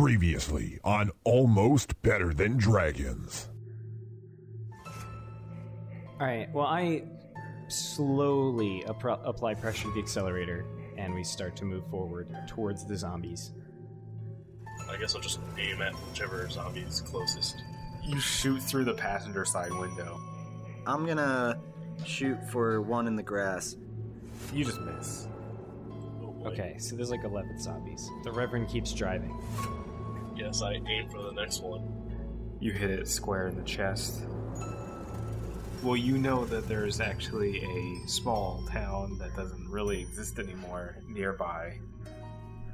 Previously on Almost Better Than Dragons. All right. Well, I slowly appro- apply pressure to the accelerator, and we start to move forward towards the zombies. I guess I'll just aim at whichever zombie is closest. You shoot through the passenger side window. I'm gonna shoot for one in the grass. You just miss. Oh boy. Okay, so there's like 11 zombies. The Reverend keeps driving. Yes, I aim for the next one. You hit it square in the chest. Well, you know that there's actually a small town that doesn't really exist anymore nearby.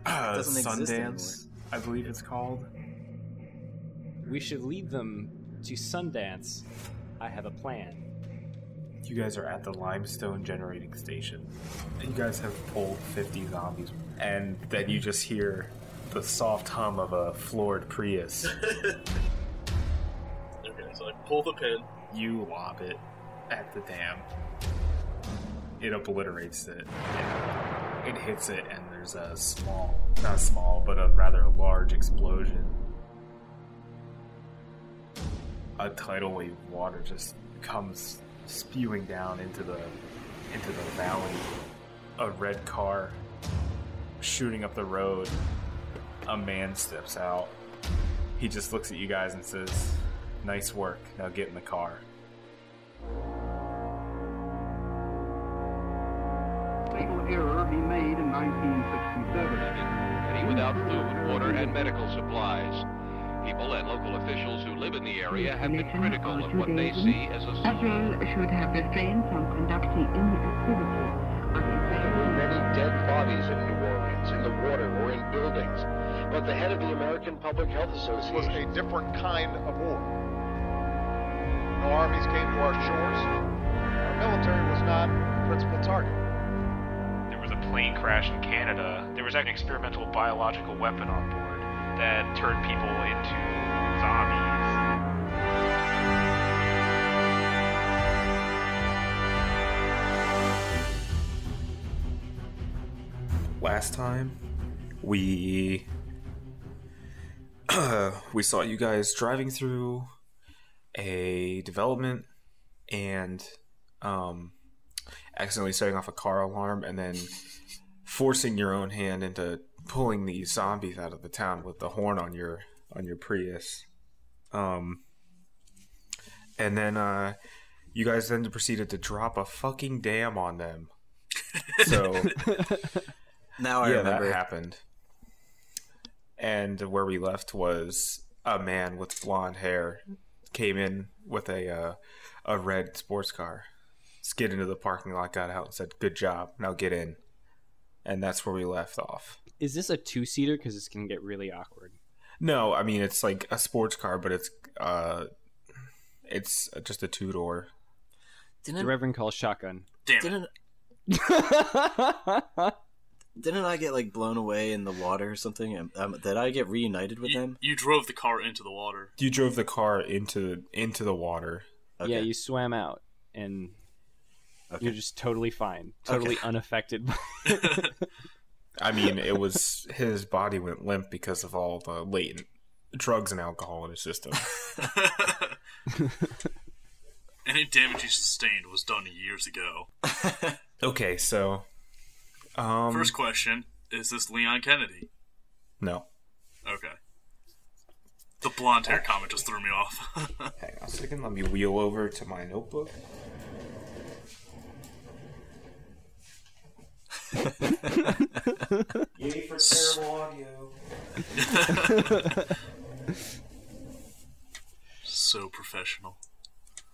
Uh, doesn't exist Sundance, I believe it's called. We should lead them to Sundance. I have a plan. You guys are at the limestone generating station. You guys have pulled 50 zombies, and then you just hear the soft hum of a floored Prius. Okay, so I pull the pin. You lob it at the dam. It obliterates it. It hits it, and there's a small, not small, but a rather large explosion. A tidal wave of water just comes spewing down into the into the valley. A red car shooting up the road. A man steps out. He just looks at you guys and says, Nice work. Now get in the car. fatal error he made in 1967. city without food, water, and medical supplies. People and local officials who live in the area have been critical of what they see as a Israel should have refrained from conducting any activity on There were many dead bodies in New Orleans, in the water or in buildings. But the head of the American Public Health Association was Association a different kind of war. No armies came to our shores. Our military was not the principal target. There was a plane crash in Canada. There was an experimental biological weapon on board that turned people into zombies. Last time we we saw you guys driving through a development and um accidentally setting off a car alarm and then forcing your own hand into pulling these zombies out of the town with the horn on your on your Prius. Um and then uh you guys then proceeded to drop a fucking dam on them. So Now I yeah, remember. that happened. And where we left was a man with blonde hair came in with a uh, a red sports car, skid into the parking lot, got out, and said, "Good job, now get in." And that's where we left off. Is this a two seater? Because this can get really awkward. No, I mean it's like a sports car, but it's uh, it's just a two door. The Didn't Reverend calls shotgun. Damn didn't didn't I get like blown away in the water or something? Um, Um, did I get reunited with You, him? you drove the car into the water. You drove the car into into the water. Okay. Yeah, you swam out, and Okay. you're just totally fine, totally Okay. unaffected. I mean, it was his body went limp because of all the latent drugs and alcohol in his system. Any damage he sustained was done years ago. Okay, so um First question is this Leon Kennedy? no. Okay. The blonde hair comment just threw me off. Hang on a second, let me wheel over to my notebook. Yay for terrible audio. so professional.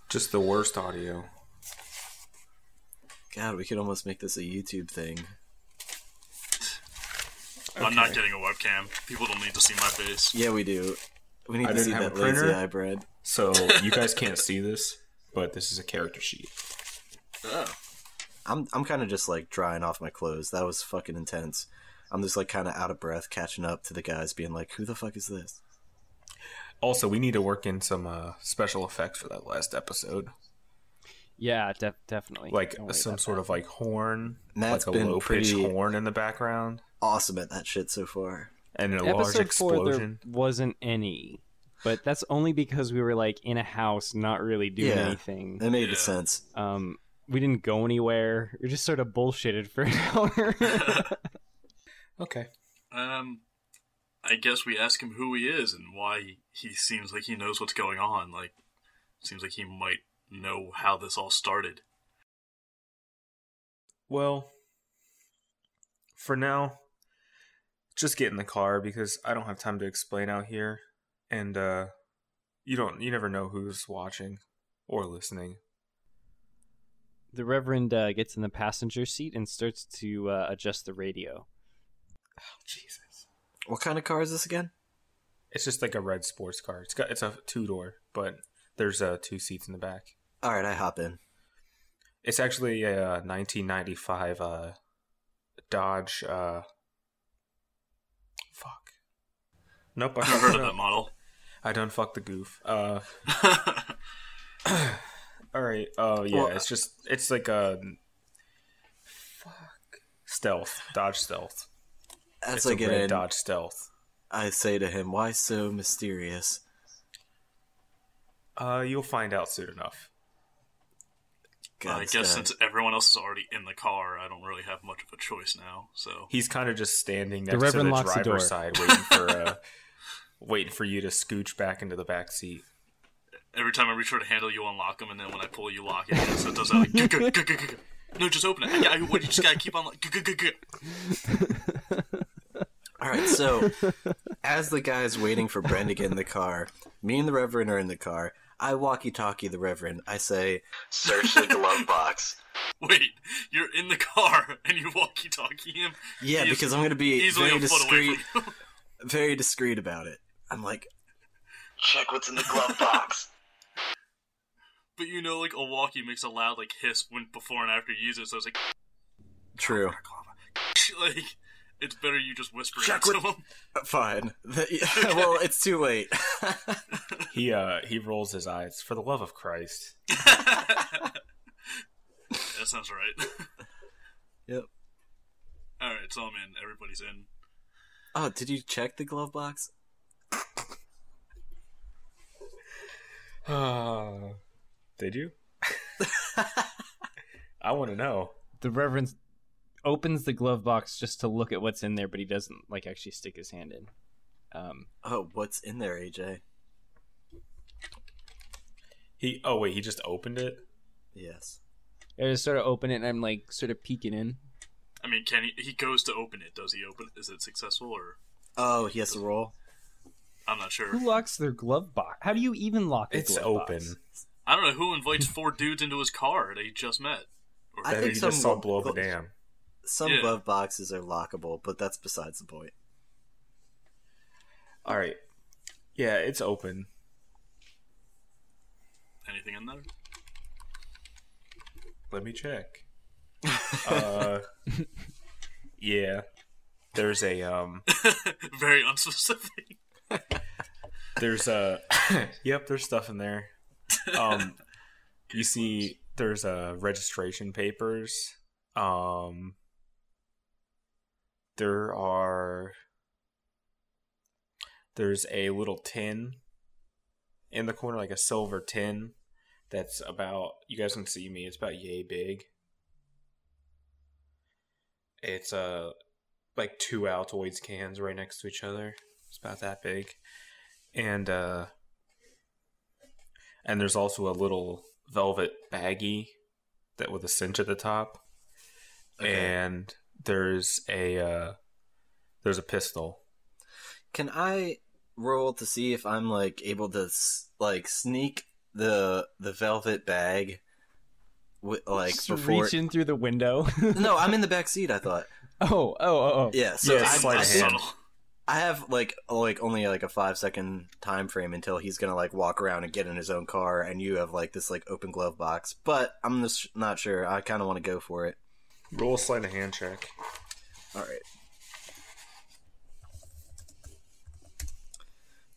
Just the worst audio. God, we could almost make this a YouTube thing. I'm not getting a webcam. People don't need to see my face. Yeah, we do. We need I to see have that a printer. lazy eye bread. So you guys can't see this, but this is a character sheet. Oh. I'm I'm kind of just like drying off my clothes. That was fucking intense. I'm just like kind of out of breath, catching up to the guys, being like, "Who the fuck is this?" Also, we need to work in some uh, special effects for that last episode, yeah, def- definitely. like Don't worry some sort that. of like horn, Matt's like a been low pitched pretty- horn in the background. Awesome at that shit so far. and a large Episode four, there explosion. wasn't any, but that's only because we were like in a house, not really doing Yeah. anything. That made Yeah. sense. Um, we didn't go anywhere. We just sort of bullshitted for an hour. Okay. Um, I guess we ask him who he is and why he, he seems like he knows what's going on. Like, seems like he might know how this all started. Well, for now, just get in the car because I don't have time to explain out here, and uh, you don't. You never know who's watching or listening. the Reverend uh, gets in the passenger seat and starts to uh, adjust the radio. Oh, Jesus. What kind of car is this again? It's just like a red sports car. It's got it's a two door, but there's uh, two seats in the back. All right, I hop in. It's actually a 1995 uh, Dodge. Uh, fuck. Nope, I I've heard of that model. I done fucked the goof. Uh, all right. Oh yeah, Well, it's just it's like a fuck stealth Dodge Stealth. As it's I a get in, Dodge Stealth. I say to him, "Why so mysterious?" Uh, you'll find out soon enough. God, I guess guy. since everyone else is already in the car, I don't really have much of a choice now. So He's kind of just standing The next to the locks the driver's door. side, waiting for uh, waiting for you to scooch back into the back seat. every time I reach for the handle, you unlock them, and then when I pull, you lock it. so it does that. No, just open it. Yeah, what, you just gotta keep on. Like. All right, so as the guy's waiting for Bren to get in the car, me and the Reverend are in the car. I walkie-talkie the Reverend. I say, "Search the glove box." Wait, you're in the car and you walkie-talkie him. Yeah, He is because I'm going to be very a foot away discreet, very discreet about it. I'm like, check what's in the glove box. But you know, like a walkie makes a loud like hiss when before and after you use it. So it's like, True. like it's better you just whisper it Check to him. Fine. well, it's too late. He uh he rolls his eyes. For the love of Christ. That sounds right. Yep. All right, so I'm in. Everybody's in. Oh, did you check the glove box? Uh, did you? I want to know. The Reverend opens the glove box just to look at what's in there, but he doesn't like actually stick his hand in. Um, Oh, what's in there, AJ? He oh wait, he just opened it. Yes. I just sort of open it and I'm like sort of peeking in. I mean, can he? He goes to open it. Does he open? it? Is it successful or? Oh, he has to roll. I'm not sure. Who locks their glove box? How do you even lock? it? It's glove open. box? I don't know who invites four dudes into his car that he just met. Or I That think he some just saw glo- blow up a dam. Some Yeah. glove boxes are lockable, but that's besides the point. All right. Yeah, it's open. anything in there? Let me check. uh, yeah. There's a um. Very unspecific. There's a. yep. There's stuff in there. Um, you see, there's uh registration papers. Um, there are. There's a little tin in the corner, like a silver tin. That's about. You guys can see me. It's about yay big. It's uh like two Altoids cans right next to each other. It's about that big. And uh and there's also a little velvet baggie that with a cinch at the top. Okay. And there's a uh there's a pistol. Can I roll to see if I'm like able to like sneak the the velvet bag with like Just before? reach in through the window. No, I'm in the back seat. I thought. oh, oh, oh, oh. Yeah. So Yeah, I, sleight I, of hand. Subtle. I have like like only like a five second time frame until he's gonna like walk around and get in his own car, and you have like this like open glove box. But I'm just not sure. I kind of want to go for it. Roll a sleight of hand check. All right.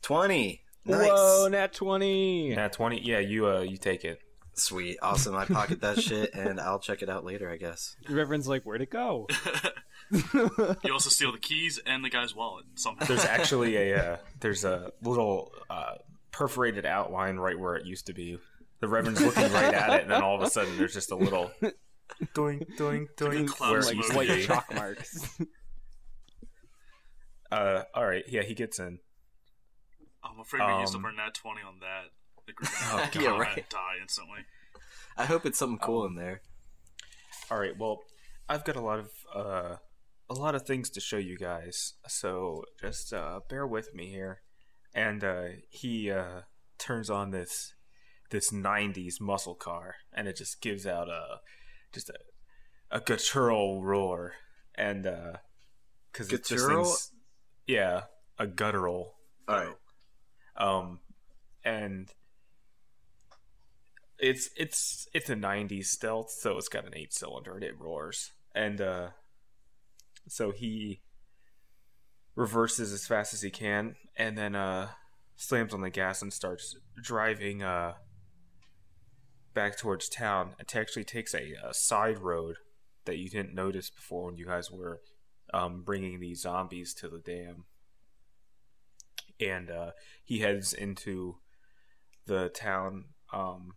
Twenty. Nice. Whoa, nat 20. Yeah, twenty. Yeah, you uh, you take it. Sweet. Awesome. I pocket that shit, and I'll check it out later. I guess. The Reverend's like, where'd it go? You also steal the keys and the guy's wallet somehow. There's actually a uh, there's a little uh, perforated outline right where it used to be. The Reverend's looking right at it, and then all of a sudden there's just a little doink doink doink cloud where it smoke. used to White chalk marks. Uh, all right, yeah, he gets in. I'm afraid we used up Um, our nat 20 on that. Like Oh, gonna yeah, right. die instantly. I hope it's something cool in there. All right, well, I've got a lot of uh, a lot of things to show you guys, so just uh, bear with me here. And uh, he uh, turns on this this '90s muscle car, and it just gives out a just a a guttural roar, and uh, because it's just things, yeah, a guttural All right. um and it's it's it's a 90s stealth so it's got an eight cylinder and it roars. And uh so he reverses as fast as he can and then uh slams on the gas and starts driving uh back towards town it actually takes a, a side road that you didn't notice before when you guys were um, bringing these zombies to the dam and uh, he heads into the town. Um,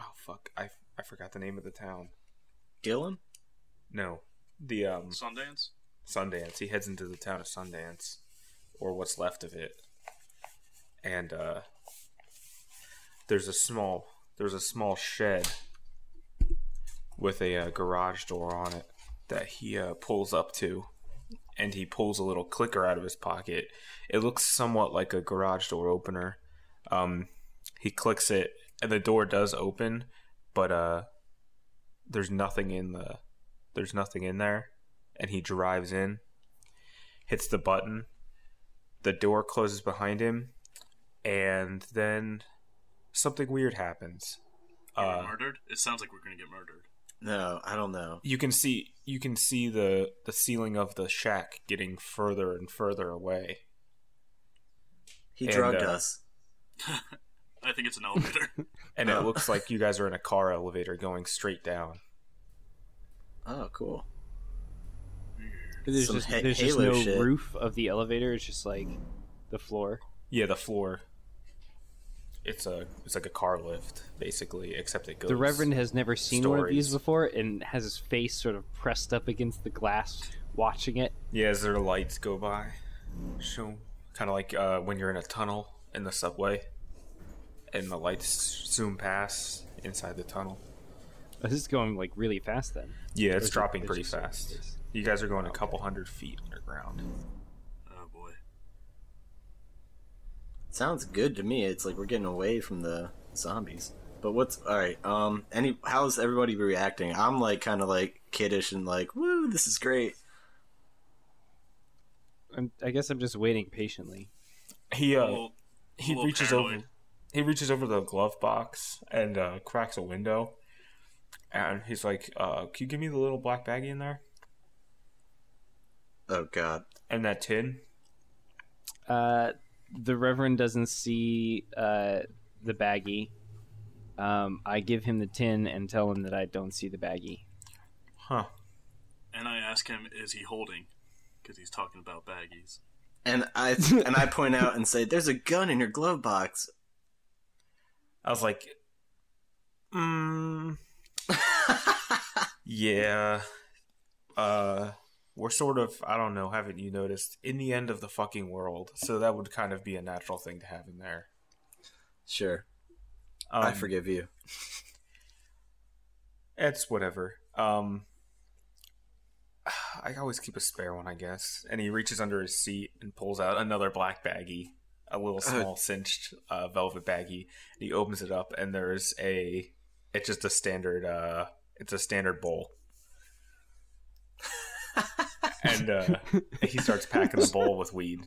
oh fuck, I I forgot the name of the town. Gillen? No, the um Sundance? Sundance. He heads into the town of Sundance, or what's left of it, and uh, there's a small there's a small shed with a uh, garage door on it that he uh, pulls up to, and he pulls a little clicker out of his pocket. It looks somewhat like a garage door opener. Um, he clicks it, and the door does open, but uh, there's nothing in the there's nothing in there, and he drives in, hits the button, the door closes behind him, and then something weird happens. Are we Uh, murdered? It sounds like we're gonna get murdered. No, I don't know. you can see you can see the the ceiling of the shack getting further and further away. He And, drugged uh, us. I think it's an elevator. And it Oh. looks like you guys are in a car elevator going straight down. Oh, cool. There's Some just Ha- there's just Halo no shit. roof of the elevator. It's just like the floor. Yeah, the floor. It's a it's like a car lift basically, except it goes. The Reverend has never seen one of these before and has his face sort of pressed up against the glass, watching it. Yeah, as their lights go by, show kind of like uh, when you're in a tunnel in the subway, and the lights zoom past inside the tunnel. Oh, This is going like really fast then. Yeah, it's dropping pretty fast. You guys are going a couple hundred feet underground. oh boy. Sounds good to me. It's like we're getting away from the zombies. But what's all right? Um, any how's everybody reacting? I'm like kind of like kiddish and like, woo, this is great. I'm, I guess I'm just waiting patiently. He uh, Well, he little reaches paranoid. over he reaches over the glove box and uh, cracks a window and he's like uh, can you give me the little black baggie in there Oh God. and that tin Uh, the Reverend doesn't see uh, the baggie. Um, I give him the tin and tell him that I don't see the baggie. huh And I ask him, is he holding? Because he's talking about baggies. And I and I point out and say, "There's a gun in your glove box." i was like mm, yeah uh we're sort of i don't know haven't you noticed in the end of the fucking world so that would kind of be a natural thing to have in there Sure, um, I forgive you. It's whatever. Um, I always keep a spare one, I guess. And he reaches under his seat and pulls out another black baggie, a little small cinched uh, velvet baggie. And he opens it up, and there's a. It's just a standard. Uh, it's a standard bowl. And uh, he starts packing the bowl with weed.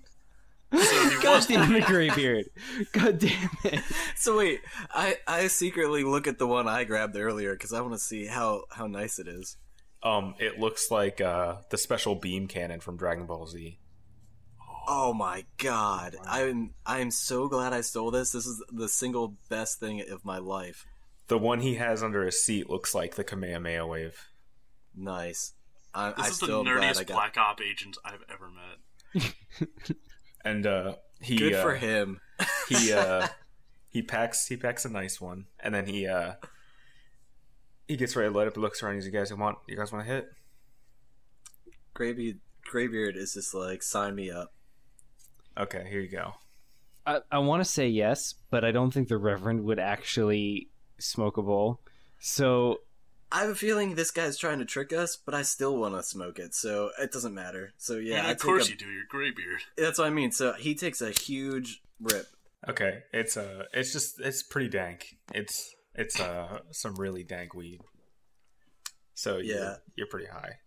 So he God was damn it, Graybeard! God damn it! So wait, I I secretly look at the one I grabbed earlier because I want to see how how nice it is. Um, it looks like uh, the special beam cannon from Dragon Ball Z. Oh my god, I'm I'm so glad I stole this. This is the single best thing of my life. The one he has under his seat looks like the Kamehameha wave. Nice. I, This I is the still am nerdiest got. black op agent I've ever met. and uh, he Good for uh, him. he uh, he packs he packs a nice one, and then he uh, he gets ready to light up. Looks around. He's, you guys want you guys want to hit? Graybeard, Graybeard is just like sign me up. Okay, here you go. I, I want to say yes, but I don't think the Reverend would actually smoke a bowl. So I have a feeling this guy's trying to trick us, but I still want to smoke it, so it doesn't matter. So yeah, and I of take course a- you do. You're graybeard. That's what I mean. So he takes a huge rip. Okay, it's uh, it's just it's pretty dank. It's it's uh some really dank weed. So Yeah. you're, you're pretty high.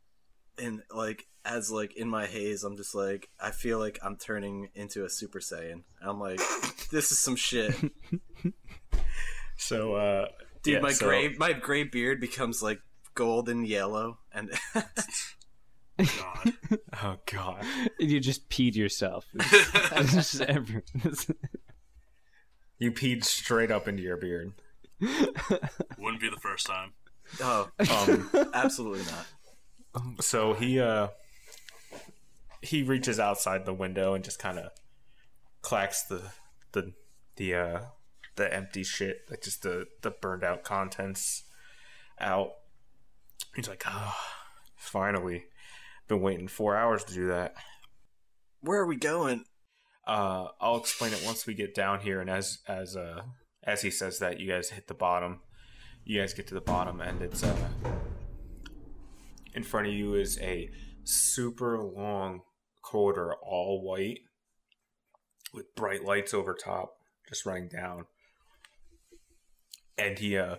and like as like in my haze i'm just like i feel like i'm turning into a super saiyan i'm like this is some shit So uh, dude yeah, my so- gray my gray beard becomes like golden yellow and God. Oh god. you just peed yourself. It's just every- You peed straight up into your beard. Wouldn't be the first time. oh Um, absolutely not so he uh he reaches outside the window and just kind of clacks the the the uh the empty shit like just the the burned out contents out. He's like oh finally. Been waiting four hours to do that. Where are we going? Uh i'll explain it once we get down here and as as uh as he says that you guys hit the bottom. You guys get to the bottom and it's uh in front of you is a super long corridor all white with bright lights over top just running down and he uh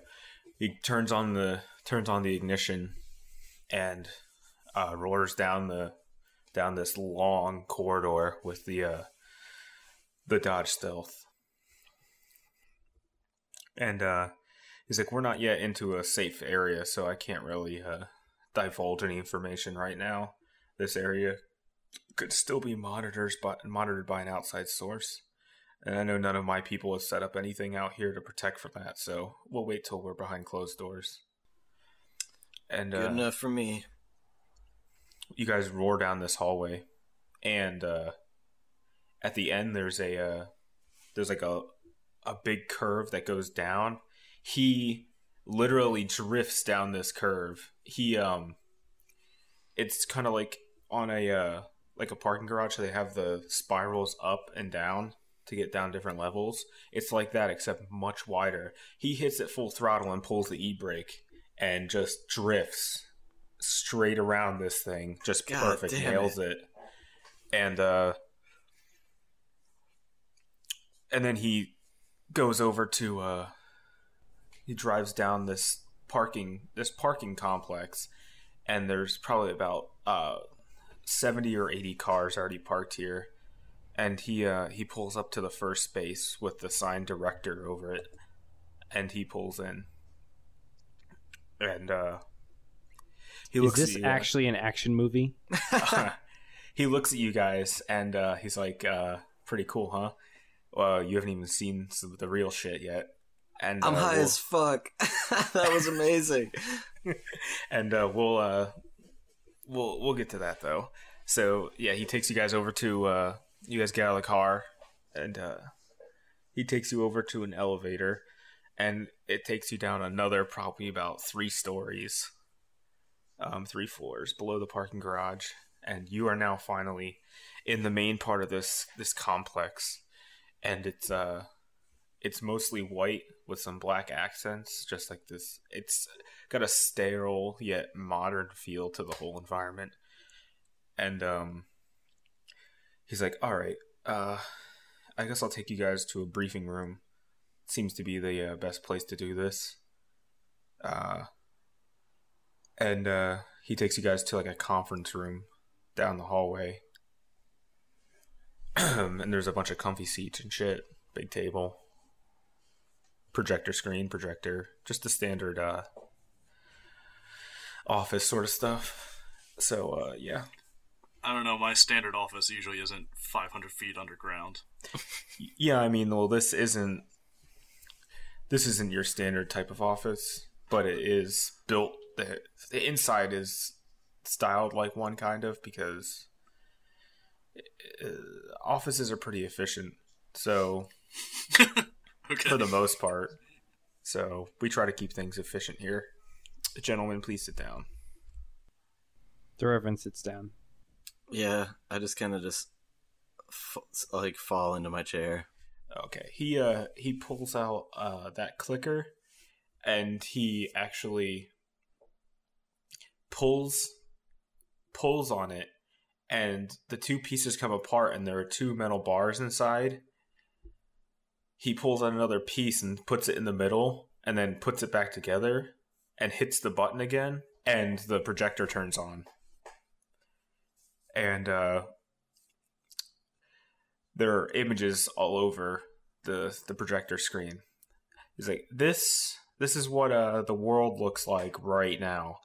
he turns on the turns on the ignition and uh roars down the down this long corridor with the uh the dodge stealth. And uh he's like we're not yet into a safe area so i can't really uh divulge any information right now. This area could still be monitors but monitored by an outside source and i know none of my people have set up anything out here to protect from that so we'll wait till we're behind closed doors. And good uh, enough for me. you guys roar down this hallway and uh at the end there's a uh there's like a a big curve that goes down. He literally drifts down this curve. He um it's kind of like on a uh like a parking garage So they have the spirals up and down to get down different levels it's like that except much wider. He hits it full throttle and pulls the e-brake and just drifts straight around this thing just God perfect nails it. and uh and then he goes over to uh he drives down this parking this parking complex and there's probably about uh 70 or 80 cars already parked here and he uh he pulls up to the first space with the sign director over it and he pulls in and uh he is looks this at you, actually an action movie? he looks at you guys and uh, he's like, uh, "Pretty cool, huh? Well, you haven't even seen some of the real shit yet." And i'm uh, high we'll- as fuck that was amazing and uh, we'll uh, we'll we'll get to that though. So yeah, he takes you guys over to uh, you guys get out of the car, and uh, he takes you over to an elevator, and it takes you down another probably about three stories, um, three floors below the parking garage, and you are now finally in the main part of this this complex, and it's uh it's mostly white with some black accents, just like this. It's got a sterile yet modern feel to the whole environment. And um he's like, "All right, uh I guess I'll take you guys to a briefing room. Seems to be the uh, best place to do this." Uh and uh he takes you guys to like a conference room down the hallway. and there's a bunch of comfy seats and shit, big table projector screen, projector, just the standard uh, office sort of stuff. So uh, yeah, I don't know. My standard office usually isn't 500 feet underground. yeah. I mean, well, this isn't this isn't your standard type of office, but it is built. the The inside is styled like one kind of because uh, offices are pretty efficient. So for the most part, so we try to keep things efficient here. Gentlemen, please sit down. The Reverend sits down. Yeah, I just kind of just f- like fall into my chair. Okay. He uh he pulls out uh that clicker and he actually pulls pulls on it and the two pieces come apart and there are two metal bars inside. He pulls on another piece and puts it in the middle and then puts it back together and hits the button again and the projector turns on. And uh there are images all over the the projector screen. He's like, "This this is what uh the world looks like right now,"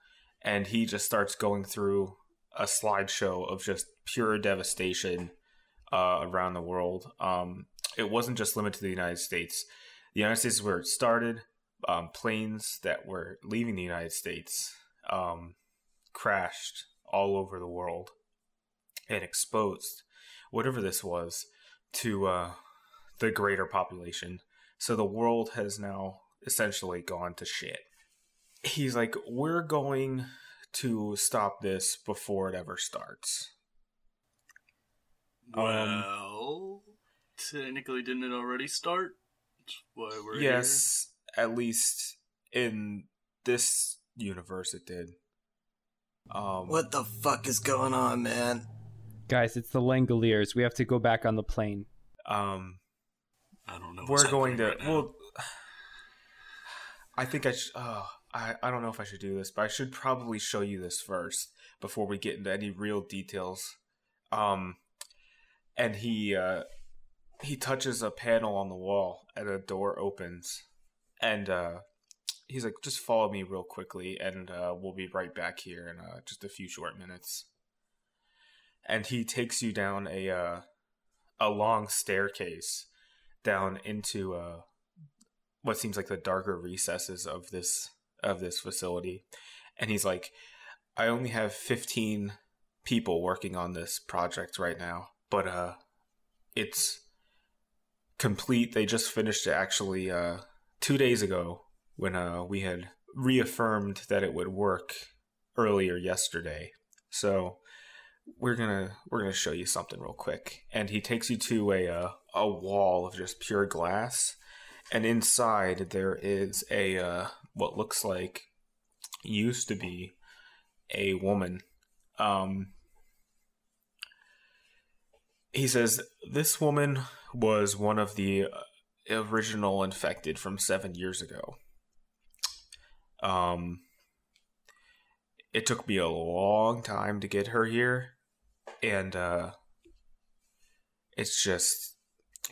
and he just starts going through a slideshow of just pure devastation uh, around the world. Um, it wasn't just limited to the United States. The United States is where it started. Um, planes that were leaving the United States um, crashed all over the world and exposed whatever this was to uh, the greater population. So the world has now essentially gone to shit. He's like, we're going to stop this before it ever starts. Um, Well, technically, didn't it already start? That's why we're yes, at least in this universe, it did. Um, What the fuck is going on, man? Guys, it's the Langoliers. We have to go back on the plane. Um, I don't know. we're going to. well, I think I should. Oh, I I don't know if I should do this, but I should probably show you this first before we get into any real details. Um, and he uh, he touches a panel on the wall, and a door opens, and uh, he's like, "Just follow me real quickly, and uh, we'll be right back here in uh, just a few short minutes." And he takes you down a uh, a long staircase down into uh, what seems like the darker recesses of this of this facility, and he's like, "I only have fifteen people working on this project right now, but uh, it's complete. They just finished it actually uh, two days ago when uh, we had reaffirmed that it would work earlier yesterday. So we're gonna we're gonna show you something real quick." And he takes you to a uh, a wall of just pure glass, and inside there is a uh, what looks like used to be a woman. Um, he says this woman was one of the uh, original infected from seven years ago. Um, it took me a long time to get her here, and uh, it's just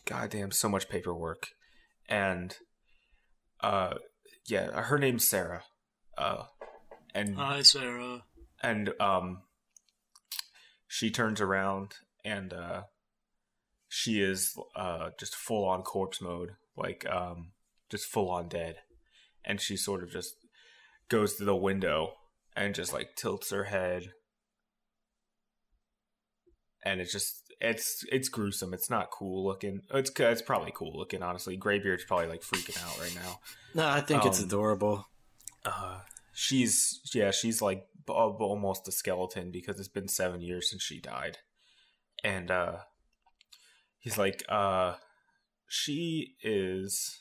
goddamn so much paperwork, and uh, yeah, her name's Sarah, uh, and Hi, Sarah. and um, she turns around and uh, she is uh just full on corpse mode, like um, just full on dead, and she sort of just goes to the window and just like tilts her head and it's just it's it's gruesome. It's not cool looking. It's it's probably cool looking honestly. Graybeard's probably like freaking out right now. No, I think it's Um, adorable. uh she's yeah she's like b- almost a skeleton because it's been seven years since she died. And uh he's like uh she is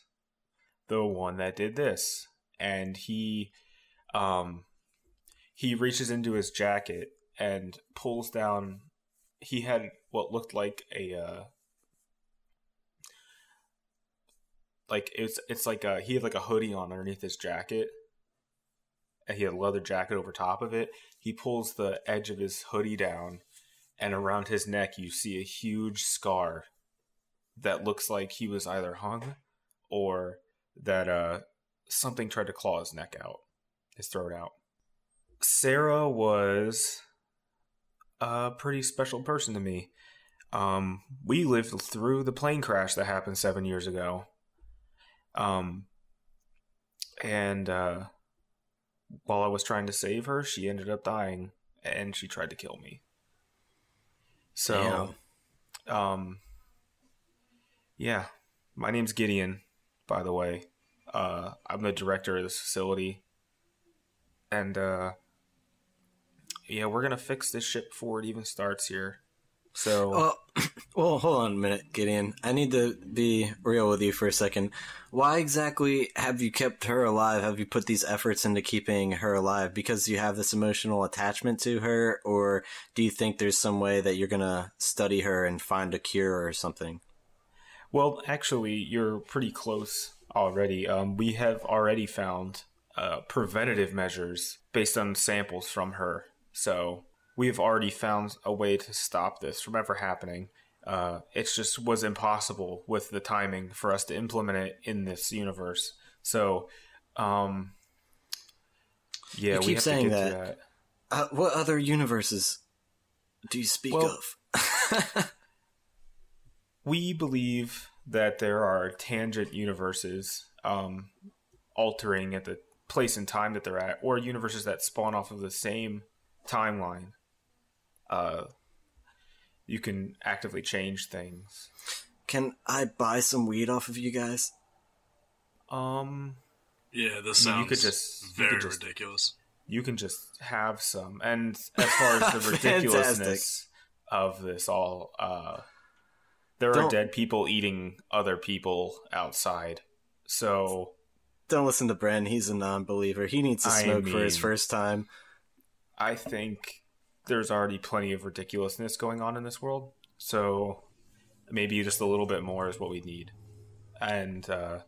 the one that did this. And he um he reaches into his jacket and pulls down he had what looked like a uh like it's it's like a he had like a hoodie on underneath his jacket and he had a leather jacket over top of it. He pulls the edge of his hoodie down and around his neck you see a huge scar that looks like he was either hung or that uh something tried to claw his neck out his throat out. Sarah was a pretty special person to me. Um we lived through the plane crash that happened seven years ago. Um and uh while i was trying to save her she ended up dying and she tried to kill me. So, um, yeah, my name's Gideon, by the way. Uh, I'm the director of this facility, and uh, yeah, we're gonna fix this ship before it even starts here. So, Well, well, hold on a minute, Gideon. I need to be real with you for a second. Why exactly have you kept her alive? Have you put these efforts into keeping her alive because you have this emotional attachment to her, or do you think there's some way that you're gonna study her and find a cure or something? Well, actually, you're pretty close already. Um, we have already found uh, preventative measures based on samples from her. So we have already found a way to stop this from ever happening. Uh, it just was impossible with the timing for us to implement it in this universe. So, um, yeah, you we keep have saying to get that. to that. Uh, what other universes do you speak Well- of? we believe that there are tangent universes um, altering at the place and time that they're at, or universes that spawn off of the same timeline. Uh, you can actively change things. Can I buy some weed off of you guys? Um, Yeah, this I sounds you could just you very could just- ridiculous. You can just have some, and as far as the ridiculousness of this all, uh, there are Don't- dead people eating other people outside. So Don't listen to Bren. He's a non-believer. He needs to I smoke for his first time. I think there's already plenty of ridiculousness going on in this world. So maybe just a little bit more is what we need. And uh,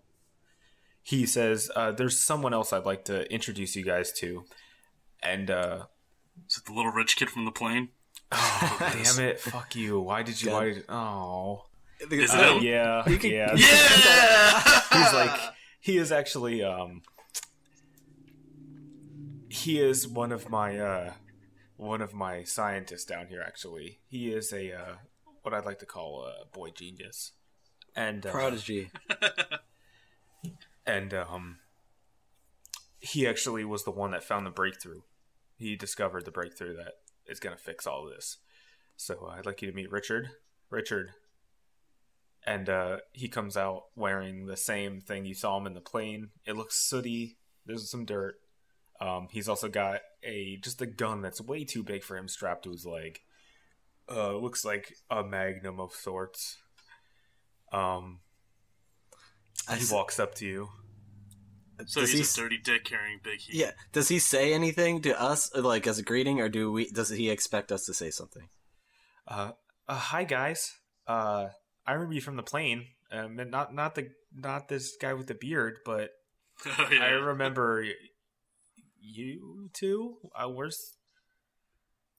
he says, uh, There's someone else I'd like to introduce you guys to. And, uh, Is it the little rich kid from the plane? oh, damn it. Fuck you. Why did you? Why did. Oh. Is it Uh, yeah. You can- yeah. Yeah! He's like, he is actually, um, he is one of my, uh, one of my scientists down here, actually. He is a, uh, what I'd like to call a boy genius. And, uh, Prodigy. and, um, he actually was the one that found the breakthrough. He discovered the breakthrough that is going to fix all this. So uh, I'd like you to meet Richard. Richard. And uh, he comes out wearing the same thing you saw him in the plane. It looks sooty. There's some dirt. Um, he's also got a just a gun that's way too big for him strapped to his leg. Uh, looks like a magnum of sorts. Um, he s- walks up to you. So Does he's he a s- dirty dick carrying big heat. Yeah. Does he say anything to us, like as a greeting, or do we? Does he expect us to say something? Uh, uh, hi guys. Uh, I remember you from the plane. Um, and not not the not this guy with the beard, but Oh, yeah. I remember y- you two. Uh, where's?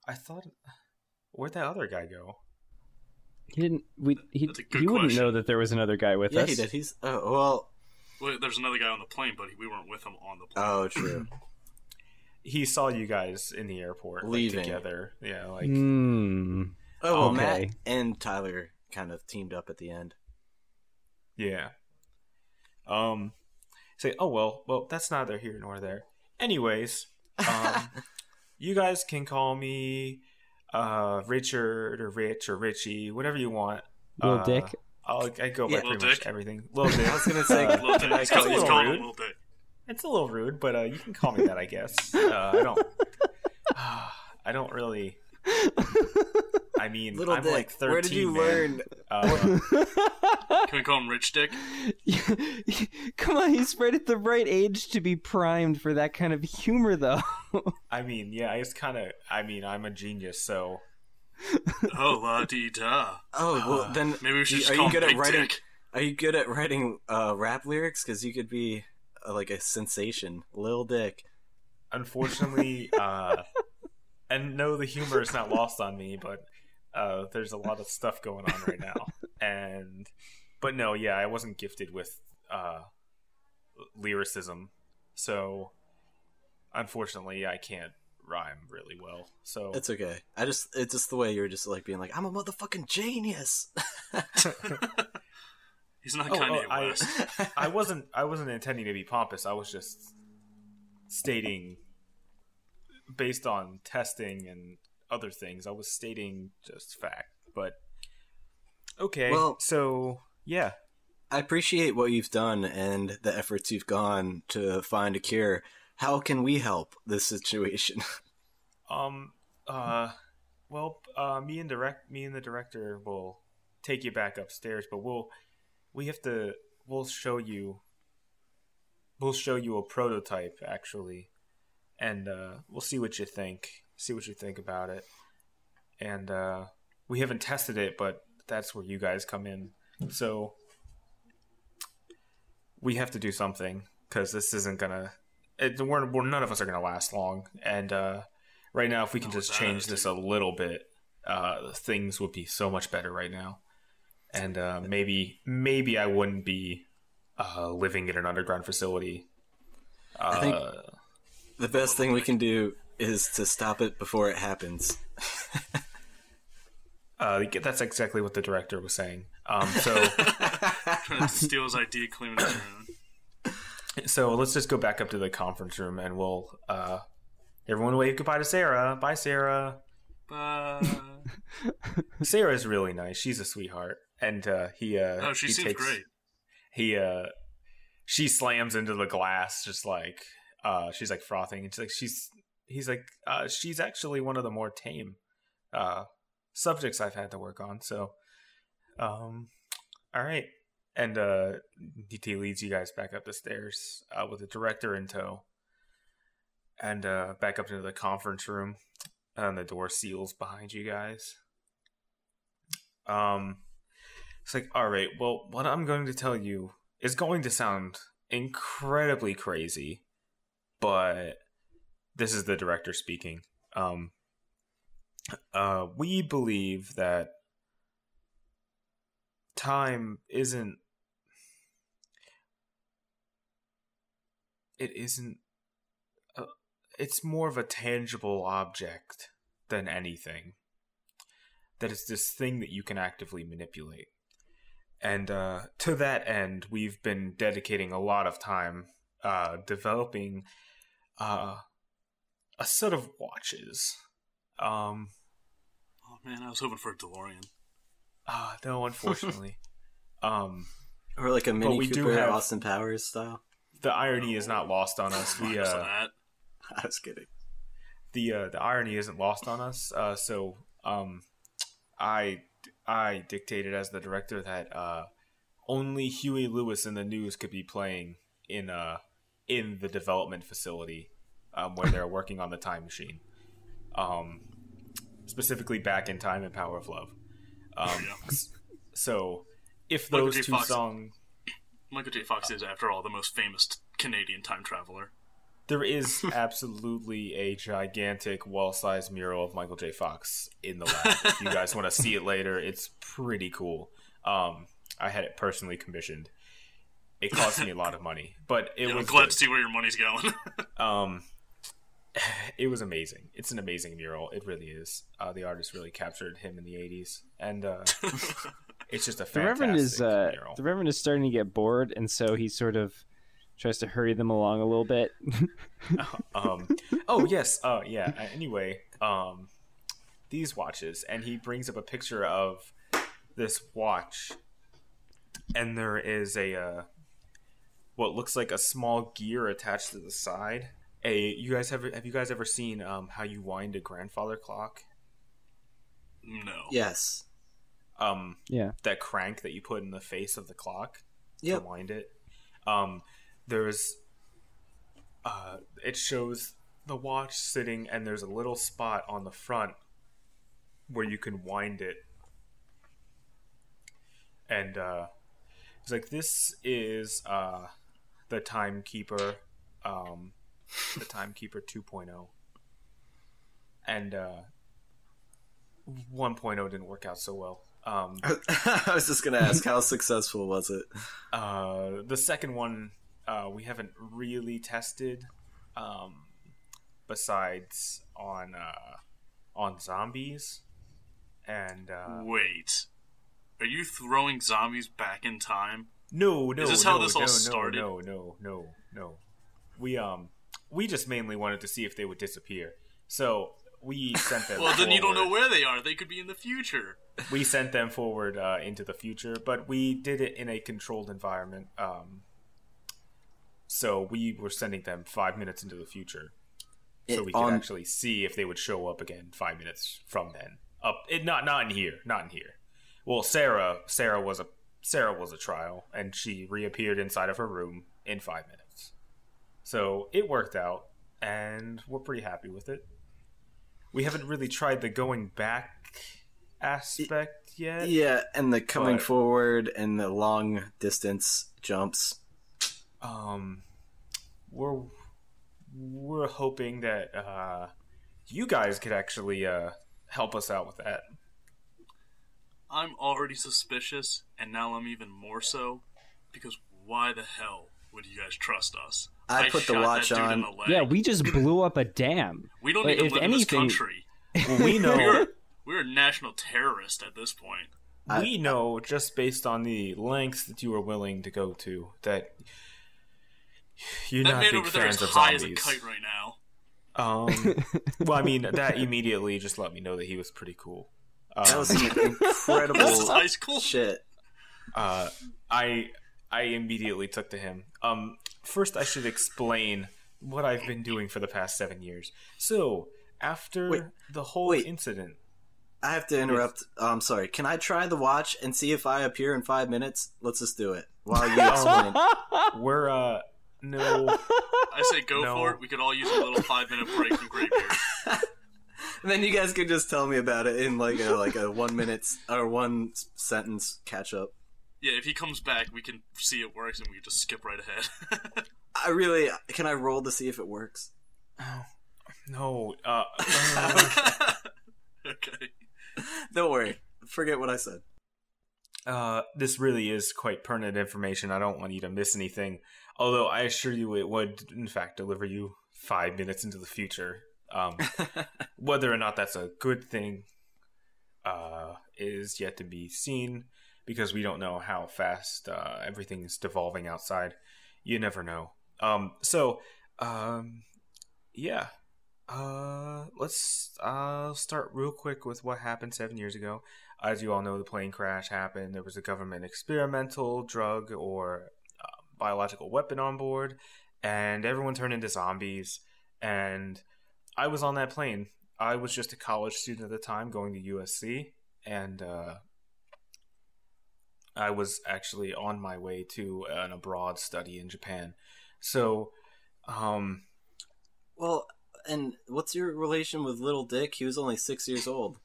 I thought. Where'd that other guy go? He didn't. We he That's a good he wouldn't question. know that there was another guy with yeah, us. he did. He's oh well. Wait, there's another guy on the plane, but we weren't with him on the plane. Oh, true. He saw you guys in the airport like, Leaving. together. Yeah, like Hmm. Oh, well, Matt and Tyler kind of teamed up at the end. yeah. Um, say, oh well, well that's neither here nor there. Anyways, um, you guys can call me uh Richard or Rich or Richie, whatever you want. Little Uh, Dick. I'll, I go by Yeah. pretty Little much Dick? everything. Little Dick. I was gonna say, Uh, Little dick. I He's call called- you he's a called him rude? Little Dick. It's a little rude, but uh, you can call me that, I guess. Uh, I don't. I don't really. I mean, Little I'm Dick, like 13. where did you man. learn? Uh, Can we call him Rich Dick? Come on, he's right at the right age to be primed for that kind of humor, though. I mean, yeah, I just kind of. I mean, I'm a genius, so Oh, la di da. Oh well, then Maybe we should just are call you him good at Big writing? Dick. Are you good at writing uh, rap lyrics? Because you could be uh, like a sensation, Lil Dick. unfortunately, uh, and no, the humor is not lost on me, but uh, there's a lot of stuff going on right now, and but no, yeah, I wasn't gifted with uh, lyricism, so unfortunately, I can't rhyme really well. So It's okay. I just it's just the way you're just like being like I'm a motherfucking genius. He's not Oh, Kanye oh, I- West. I wasn't I wasn't intending to be pompous. I was just stating based on testing and other things. I was stating just fact, but okay. Well- so yeah, I appreciate what you've done and the efforts you've gone to find a cure. How can we help this situation? Um. Uh. Well, uh, me and direct me and the director will take you back upstairs, but we'll we have to we'll show you we'll show you a prototype actually, and uh, we'll see what you think. See what you think about it, and uh, we haven't tested it, but that's where you guys come in. So we have to do something because this isn't gonna. It, we're, we're none of us are gonna last long, and uh, right now, if we can No, just that change this a little bit, uh, things would be so much better right now. And uh, maybe maybe I wouldn't be uh, living in an underground facility. Uh, I think the best thing we can do is to stop it before it happens. uh, that's exactly what the director was saying. Um, so Trying to steal his ID, claim it as so let's just go back up to the conference room, and we'll uh, everyone wave goodbye to Sarah. Bye, Sarah. Bye. Sarah's really nice. She's a sweetheart, and uh, he. Uh, Oh, she he seems takes- great. He. Uh, she slams into the glass, just like uh, she's like frothing, and she's like she's. He's like uh, she's actually one of the more tame uh, subjects I've had to work on. So, um, all right, and uh, DT leads you guys back up the stairs uh, with the director in tow, and uh, back up into the conference room, and the door seals behind you guys. Um, it's like, all right, well, what I'm going to tell you is going to sound incredibly crazy, but this is the director speaking. Um, uh, we believe that time isn't. It isn't. Uh, it's more of a tangible object than anything that it's this thing that you can actively manipulate. And uh, to that end, we've been dedicating a lot of time uh, developing uh, a set of watches. Um, Oh man, I was hoping for a DeLorean. uh, no, unfortunately. um, Or like a Mini we do Cooper have- Austin Powers style. the irony is not lost on us. We What's uh, that? I was kidding. the uh, the irony isn't lost on us. Uh, so um, I I dictated as the director that uh, only Huey Lewis and the News could be playing in uh in the development facility um, where they're working on the time machine. Um, specifically, Back in Time and Power of Love. Um, so if those two Fox. songs Michael J. Fox is, after all, the most famous Canadian time traveler. There is absolutely a gigantic wall-sized mural of Michael J. Fox in the lab. if you guys want to see it later, it's pretty cool. Um, I had it personally commissioned. It cost me a lot of money, but it Yeah, was I'm glad good. to see where your money's going. Um, it was amazing. It's an amazing mural. It really is. Uh, the artist really captured him in the '80s, and uh, it's just a The Reverend is uh, mural. the Reverend is starting to get bored, and so he sort of tries to hurry them along a little bit. um oh yes uh yeah uh, anyway um these watches and he brings up a picture of this watch and there is a uh what looks like a small gear attached to the side a you guys have have you guys ever seen um how you wind a grandfather clock no. Yes. um yeah, that crank that you put in the face of the clock Yep. to wind it. Um, there's, uh, it shows the watch sitting, and there's a little spot on the front where you can wind it. And uh, it's like this is uh, the timekeeper, um, the timekeeper 2.0, and uh, 1.0 didn't work out so well. Um, I was just gonna ask, how successful was it? Uh, the second one uh, we haven't really tested, um, besides on uh, on zombies, and uh, Wait. Are you throwing zombies back in time? no, no, Is this how no, this all no, started? No, no, no, no, no. We um we just mainly wanted to see if they would disappear. So we sent them. Well, then you don't know forward. where they are. They could be in the future. we sent them forward uh, into the future, but we did it in a controlled environment. Um, so we were sending them five minutes into the future, so It- we could on- actually see if they would show up again five minutes from then. Up, it, not not in here, not in here. Well, Sarah, Sarah was a Sarah was a trial, and she reappeared inside of her room in five minutes. So it worked out, and we're pretty happy with it. We haven't really tried the going back aspect yet. Yeah, and the coming But- forward and the long distance jumps. um we're we're hoping that uh you guys could actually uh help us out with that I'm already suspicious, and now I'm even more so. Because why the hell would you guys trust us? I put the watch on. the. Yeah, we just blew up a dam. We don't Like, even if live in this country. well, we know We're we're a national terrorist at this point. we know just based on the lengths that you are willing to go to that you're that not man big over there is fans of high zombies as a kite right now. um well i mean that immediately just let me know that he was pretty cool um, That was incredible This is high school. shit. uh, I I immediately took to him. Um, first, I should explain what I've been doing for the past seven years. So, after Wait, the whole wait. incident, I have to interrupt. Oh, I'm sorry. Can I try the watch and see if I appear in five minutes? Let's just do it while you explain. we're uh no I say go No. for it. We could all use a little five minute break from Graybeard. and then you guys can just tell me about it in like a like a one minute or one sentence catch up. Yeah, if he comes back, we can see it works, and we can just skip right ahead. I really can I roll to see if it works? no uh, uh, okay. Don't worry. Forget what I said. uh this really is quite pertinent information. I don't want you to miss anything. Although I assure you, it would in fact deliver you five minutes into the future. Um, whether or not that's a good thing uh, is yet to be seen because we don't know how fast uh, everything's devolving outside. You never know. Um, so, um, yeah. Uh, let's uh, start real quick with what happened seven years ago. As you all know, the plane crash happened. There was a government experimental drug or uh, biological weapon on board, and everyone turned into zombies. And I was on that plane. I was just a college student at the time going to USC, and uh, I was actually on my way to an abroad study in Japan. So, um, Well, and what's your relation with Little Dick? He was only six years old.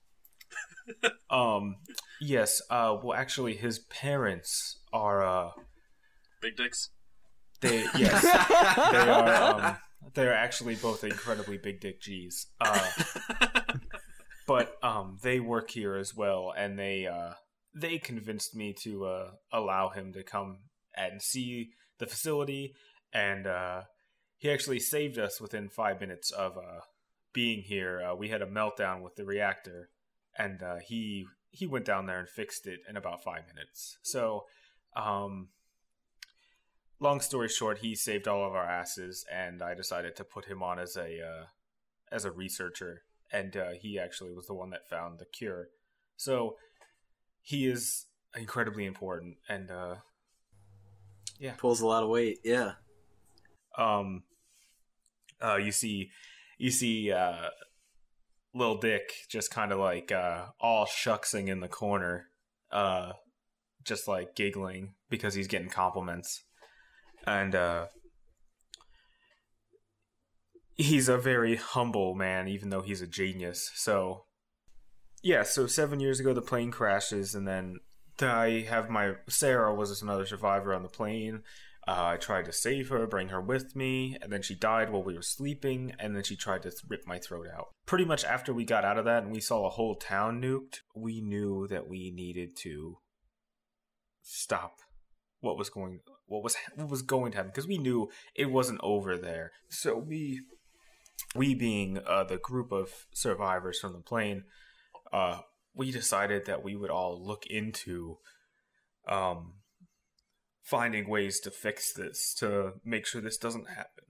um, yes, uh, well, actually, his parents are, uh, Big dicks. they, yes, they are, um, they're actually both incredibly big dick G's. Uh, but um, they work here as well, and they uh, they convinced me to uh, allow him to come and see the facility, and uh, he actually saved us within five minutes of uh, being here. Uh, we had a meltdown with the reactor, and uh, he he went down there and fixed it in about five minutes. So, um, long story short, he saved all of our asses, and I decided to put him on as a uh, as a researcher, and uh, he actually was the one that found the cure. So he is incredibly important, and uh, yeah, Pulls a lot of weight. Yeah. um, uh, you see, you see, uh, Lil Dick just kind of like uh, all shucksing in the corner, uh, just like giggling because he's getting compliments, and uh, he's a very humble man, even though he's a genius. So, yeah. So seven years ago, the plane crashes, and then I have my Sarah was just another survivor on the plane. Uh, I tried to save her, bring her with me, and then she died while we were sleeping, and then she tried to rip my throat out. Pretty much after we got out of that and we saw a whole town nuked, we knew that we needed to stop what was going what was what was going to happen because we knew it wasn't over there. So we we being uh, the group of survivors from the plane, uh, we decided that we would all look into um, finding ways to fix this to make sure this doesn't happen.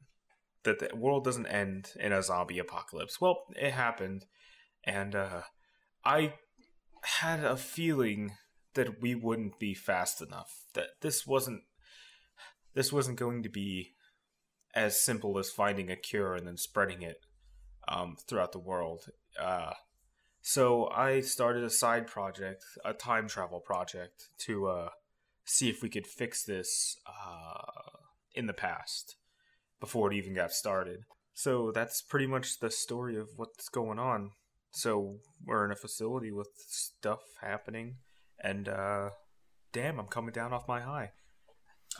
that the world doesn't end in a zombie apocalypse. Well, it happened, and uh, I had a feeling that we wouldn't be fast enough. That this wasn't this wasn't going to be as simple as finding a cure and then spreading it um, throughout the world. Uh, so I started a side project, a time travel project, to uh, see if we could fix this uh, in the past before it even got started. So that's pretty much the story of what's going on. So we're in a facility with stuff happening, and uh, damn, I'm coming down off my high.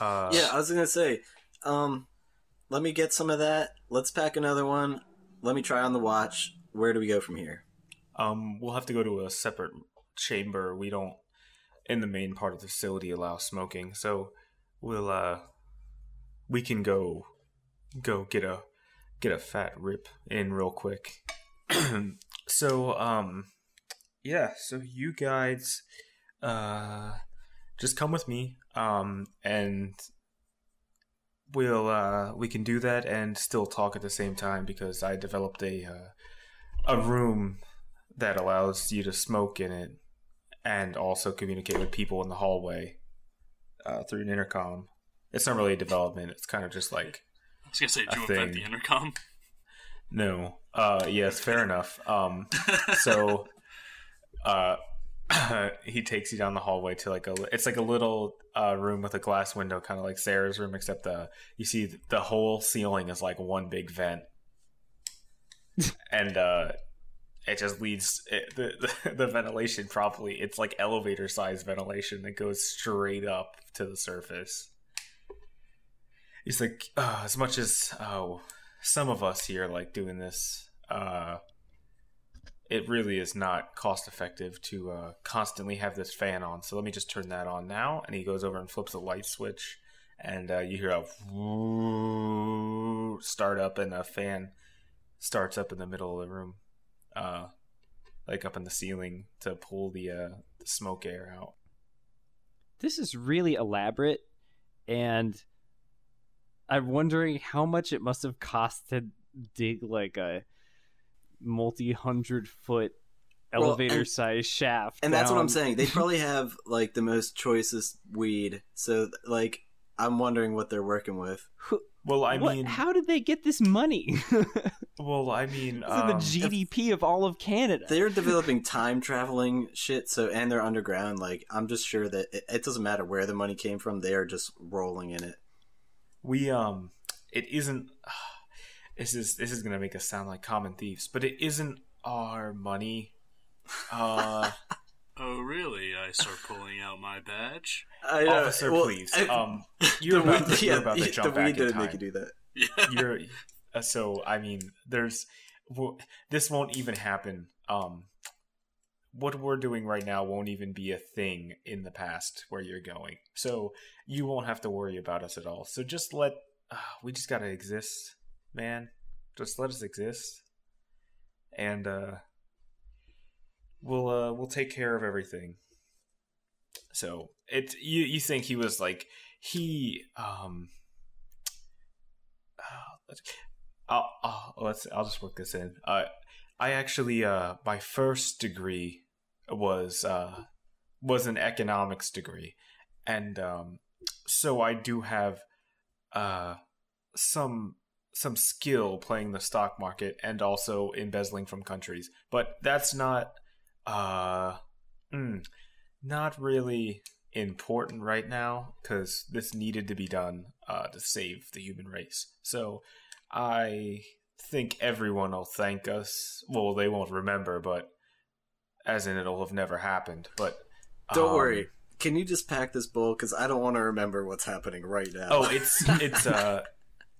Uh, yeah, I was gonna say, um, let me get some of that. Let's pack another one. Let me try on the watch. Where do we go from here? Um, we'll have to go to a separate chamber. We don't, in the main part of the facility, allow smoking. So we'll, uh, we can go, go get a, get a fat rip in real quick. so, um, yeah. So you guys, uh, just come with me. Um, and we'll, uh, we can do that and still talk at the same time because I developed a, uh, a room that allows you to smoke in it and also communicate with people in the hallway uh, through an intercom. It's not really a development. It's kind of just like I was gonna say, did you invent the intercom? no. Uh, yes, fair enough. Um, so, uh, he takes you down the hallway to like a. It's like a little uh, room with a glass window, kind of like Sarah's room, except the you see the whole ceiling is like one big vent, and uh, it just leads it, the, the the ventilation probably it's like elevator size ventilation that goes straight up to the surface. He's like, uh, as much as oh, some of us here like doing this, uh, it really is not cost effective to uh, constantly have this fan on. So let me just turn that on now. And he goes over and flips a light switch, and uh, you hear a start up, and a fan starts up in the middle of the room, uh, like up in the ceiling to pull the, uh, the smoke air out. This is really elaborate, and I'm wondering how much it must have cost to dig like a multi hundred foot Well, elevator and- size shaft. And that's what I'm saying. They probably have like the most choicest weed. So like I'm wondering what they're working with. Well, I What- mean, how did they get this money? this well, I mean, is um, the GDP of all of Canada. They're developing time traveling shit. So and they're underground. Like I'm just sure that it, it doesn't matter where the money came from. They are just rolling in it. we um, it isn't. This is this is gonna make us sound like common thieves, but it isn't our money. Uh, Oh, really? I start pulling out my badge. I know. officer, Well, please. I- um, you're the about weed- to, you're about to the jump weed back in didn't time. make you do that. Yeah. you're uh, so i mean there's this won't even happen um what we're doing right now won't even be a thing in the past where you're going. So you won't have to worry about us at all. So just let uh, we just gotta exist man. Just let us exist. And uh we'll uh we'll take care of everything. So it you you think he was like he um I'll, let's I'll just work this in. Uh, I actually uh my first degree was uh was an economics degree, and um so I do have uh some some skill playing the stock market and also embezzling from countries, but that's not uh mm, not really important right now because this needed to be done uh, to save the human race. So I think everyone will thank us. Well, they won't remember, but as in it'll have never happened. But Don't um, worry. Can you just pack this bowl? Because I don't want to remember what's happening right now. Oh, it's it's uh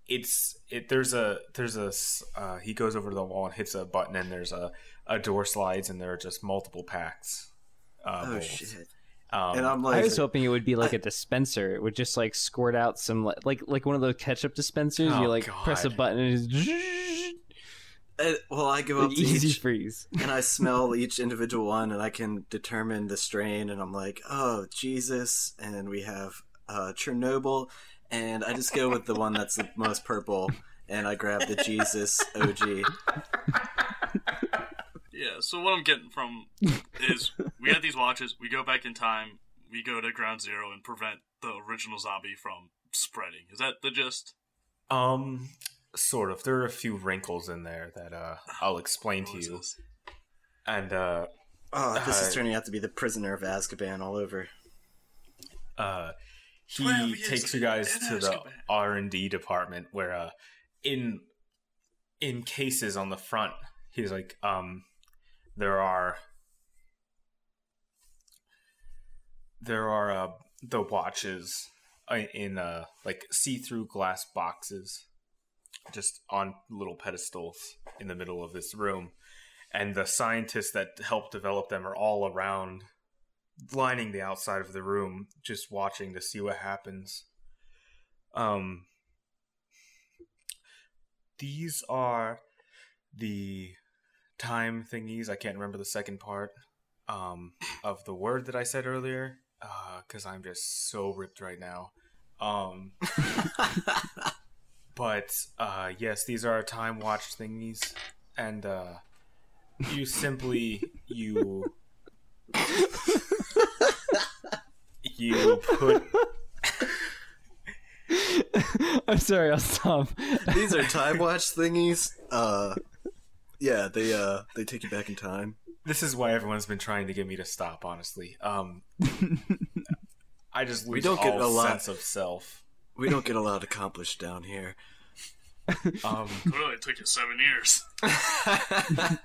it's it there's a there's a uh he goes over to the wall and hits a button and there's a a door slides and there are just multiple packs. Uh, oh bowls. shit. Um, And I'm like, I was hoping it would be like a dispenser. It would just like squirt out some li- like like one of those ketchup dispensers. Oh, you like press a button and it's Uh, well, I go up to easy each, freeze. and I smell each individual one, and I can determine the strain, and I'm like, oh Jesus! And we have uh, Chernobyl, and I just go with the one that's the most purple, and I grab the Jesus OG. Yeah, so what I'm getting from is we have these watches, we go back in time, we go to ground zero and prevent the original zombie from spreading. Is that the gist? Um, sort of. There are a few wrinkles in there that uh I'll explain to you. And uh, Oh, this uh, is turning out to be the prisoner of Azkaban all over. uh, he takes you guys in to the R and D department where uh, in in cases on the front, he's like, um, there are there are uh, the watches uh, in uh like see-through glass boxes just on little pedestals in the middle of this room. And the scientists that helped develop them are all around lining the outside of the room just watching to see what happens. Um these are the time thingies i can't remember the second part um of the word that i said earlier uh cuz i'm just so ripped right now um but uh yes these are time watch thingies and uh you simply you you put I'm sorry, I'll stop. These are time watch thingies. Uh, yeah, they uh they take you back in time. this is why everyone's been trying to get me to stop honestly um i just lose We don't get all a lot- sense of self We don't get a lot accomplished down here. um Well, it took you seven years.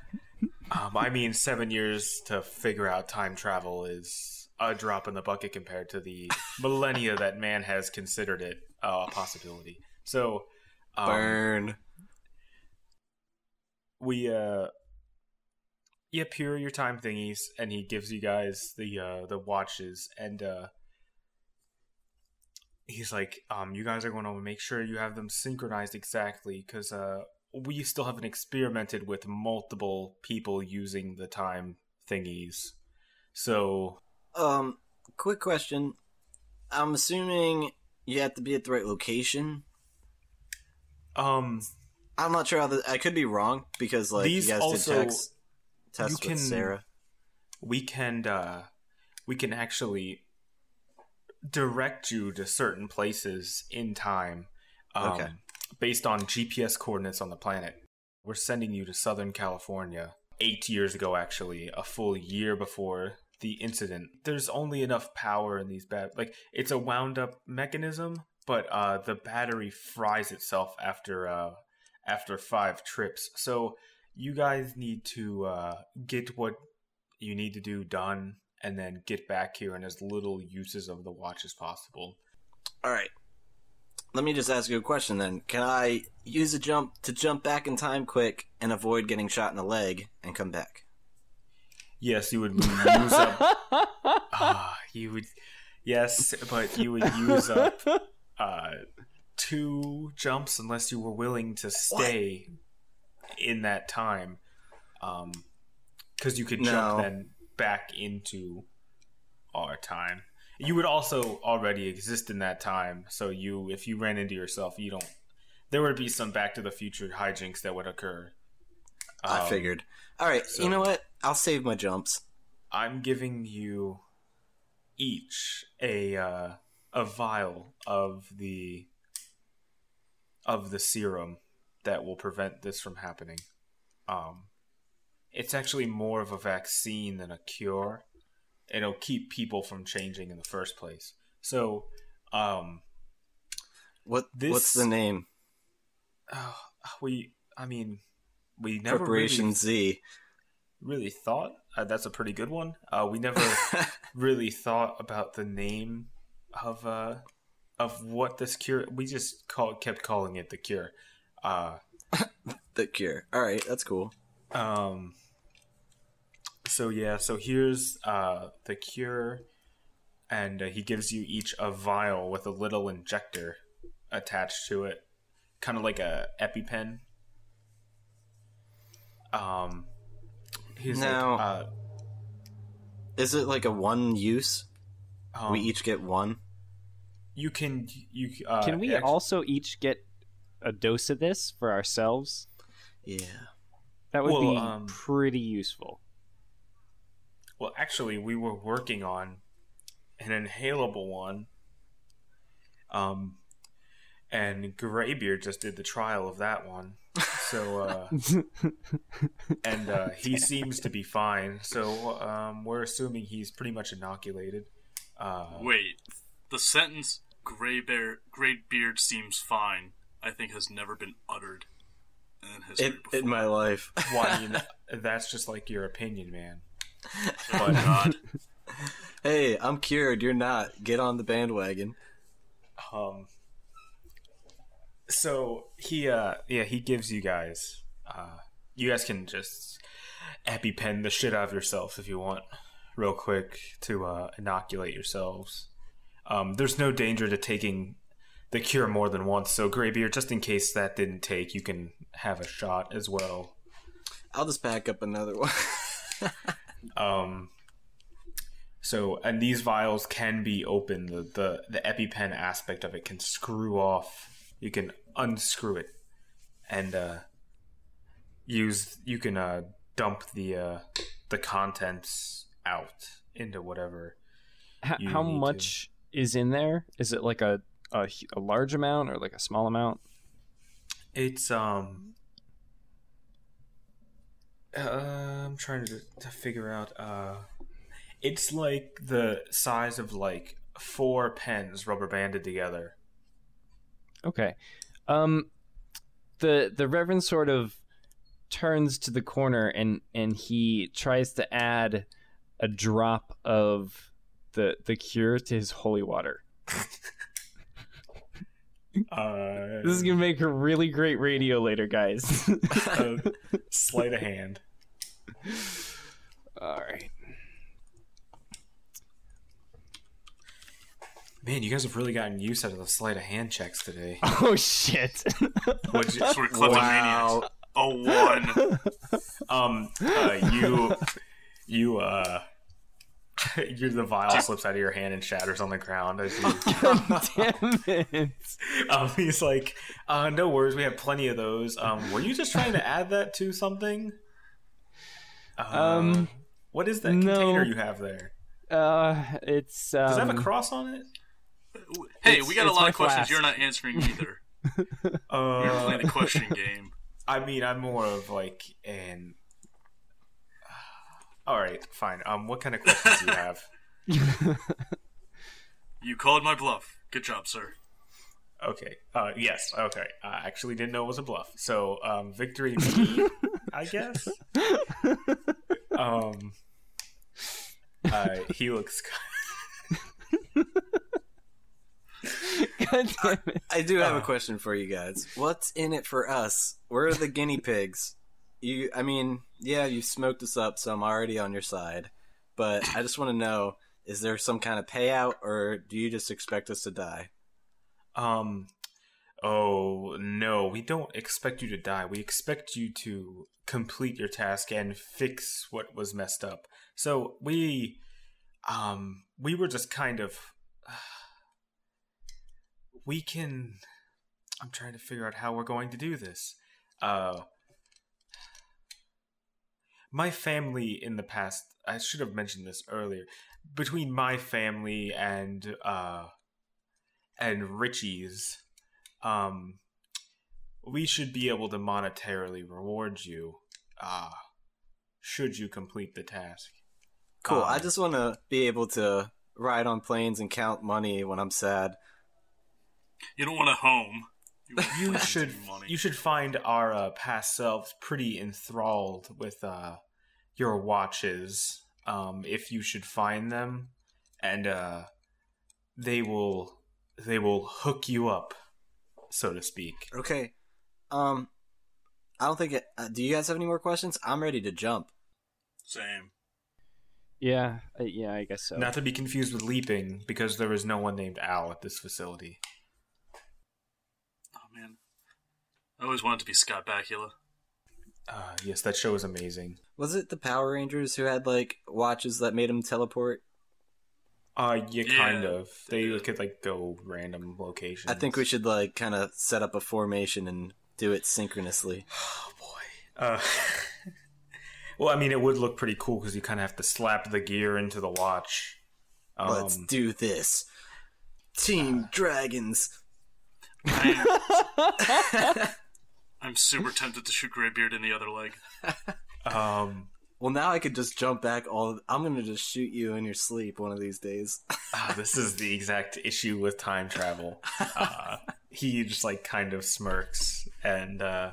Um, I mean, seven years to figure out time travel is a drop in the bucket compared to the millennia that man has considered it uh, a possibility. So, um, Burn. We uh, yep, here are your time thingies, and he gives you guys the uh, the watches, and uh, he's like, um, you guys are going to make sure you have them synchronized exactly because uh, we still haven't experimented with multiple people using the time thingies. So, Um, quick question. I'm assuming you have to be at the right location. um, I'm not sure how the. I could be wrong because like These you guys also- did text test you with can- Sarah. we can uh, we can actually direct you to certain places in time um, Okay. based on GPS coordinates on the planet. We're sending you to Southern California eight years ago, actually, a full year before the incident. There's only enough power in these bat like it's a wound up mechanism, but uh, the battery fries itself after uh, after five trips. So you guys need to uh, get what you need to do done and then get back here in as little uses of the watch as possible. All right. Let me just ask you a question then. Can I use a jump to jump back in time quick and avoid getting shot in the leg and come back? Yes, you would use up. Ah, you would. Yes, but you would use up uh, two jumps unless you were willing to stay in that time. Um, because you could jump then back into our time. You would also already exist in that time, so you, if you ran into yourself, you don't. There would be some Back to the Future hijinks that would occur. I Um, figured. All right. so- you know what? I'll save my jumps. I'm giving you each a uh, a vial of the of the serum that will prevent this from happening. Um, it's actually more of a vaccine than a cure. It'll keep people from changing in the first place. So, um, What This- what's the name? oh, we, I mean, we never Corporation really Z. really thought uh, that's a pretty good one. Uh, we never really thought about the name of uh of what this cure. We just call kept calling it the cure. Uh, the cure. All right, that's cool. um. So yeah, so here's uh the cure, and uh, he gives you each a vial with a little injector attached to it, kind of like a EpiPen. Um, he's Now- like, uh, Is it like a one use? we um, each get one. You can you uh, Can we act- also each get a dose of this for ourselves, Yeah. that would Well, be um, pretty useful. Well, actually, we were working on an inhalable one. Um, and Graybeard just did the trial of that one. So, uh, and uh, he seems to be fine. So, um, we're assuming he's pretty much inoculated. Uh, Wait, the sentence "Gray Bear, Great Beard seems fine," I think has never been uttered in history In, before. in my life. why you know, that's just like your opinion, man. oh my god! hey, I'm cured. You're not. Get on the bandwagon. Um. So he, uh, yeah, he gives you guys. Uh, you guys can just epipen the shit out of yourself if you want, real quick to uh, inoculate yourselves. Um, there's no danger to taking the cure more than once. So Graybeard, just in case that didn't take, you can have a shot as well. I'll just pack up another one. Um, so, and these vials can be open. The, the the EpiPen aspect of it can screw off. You can unscrew it, and uh, use. You can uh, dump the uh, the contents out into whatever. H- you how need to. Is in there? Is it like a, a a large amount or like a small amount? It's um. Uh, I'm trying to to figure out. Uh, it's like the size of like four pens rubber banded together. Okay. Um the the reverend sort of turns to the corner and and he tries to add a drop of the the cure to his holy water. Uh, This is going to make a really great radio later, guys. uh, sleight of hand. All right. Man, you guys have really gotten used out of the sleight of hand checks today. Oh shit. What'd you, Sort of kleptomaniacs. A one. um, uh, you, you, uh, you the vial slips out of your hand and shatters on the ground as you. Damn it. Um, he's like, uh, no worries, we have plenty of those. Um, were you just trying to add that to something? Uh, Um, what is that no. container you have there? Uh it's um, Does it have a cross on it? Hey, It's- we got a lot of questions flask. you're not answering either. You're playing the Uh, question game. I mean, I'm more of like an. All right, fine. Um, what kind of questions do you have? You called my bluff. Good job, sir. Okay. Uh, yes. Okay. I actually didn't know it was a bluff. So, um, victory me, I guess. Um, uh, he looks. God damn it. I do have a Uh. question for you guys. What's in it for us? We're the guinea pigs. You, I mean, yeah, you smoked us up, so I'm already on your side. But I just want to know: is there some kind of payout, or do you just expect us to die? Um. Oh no, we don't expect you to die. We expect you to complete your task and fix what was messed up. So we, um, we were just kind of. we can. I'm trying to figure out how we're going to do this. Uh. My family in the past, I should have mentioned this earlier. Between my family and uh and Richie's, um, we should be able to monetarily reward you, uh, should you complete the task. Cool. Um, I just want to be able to ride on planes and count money when I'm sad. You don't want a home. You, you should you should find our uh, past selves pretty enthralled with uh, your watches. Um, if you should find them, and uh, they will they will hook you up, so to speak. Okay. Um, I don't think it. Uh, do you guys have any more questions? I'm ready to jump. Same. Yeah, uh, yeah, I guess so. Not to be confused with leaping, because there is no one named Al at this facility. Oh man, I always wanted to be Scott Bakula. Uh, yes, that show was amazing. Was it the Power Rangers who had like watches that made them teleport? Uh, yeah, kind Yeah. of. They could like go random locations. I think we should like kind of set up a formation and do it synchronously. Oh boy. Uh, well, I mean, it would look pretty cool because you kind of have to slap the gear into the watch. Um, Let's do this. Team Dragons. I'm super tempted to shoot Graybeard in the other leg. Um, Well, now I could just jump back. All I'm gonna just shoot you in your sleep one of these days. ah, this is the exact issue with time travel. Uh, he just like kind of smirks and, uh,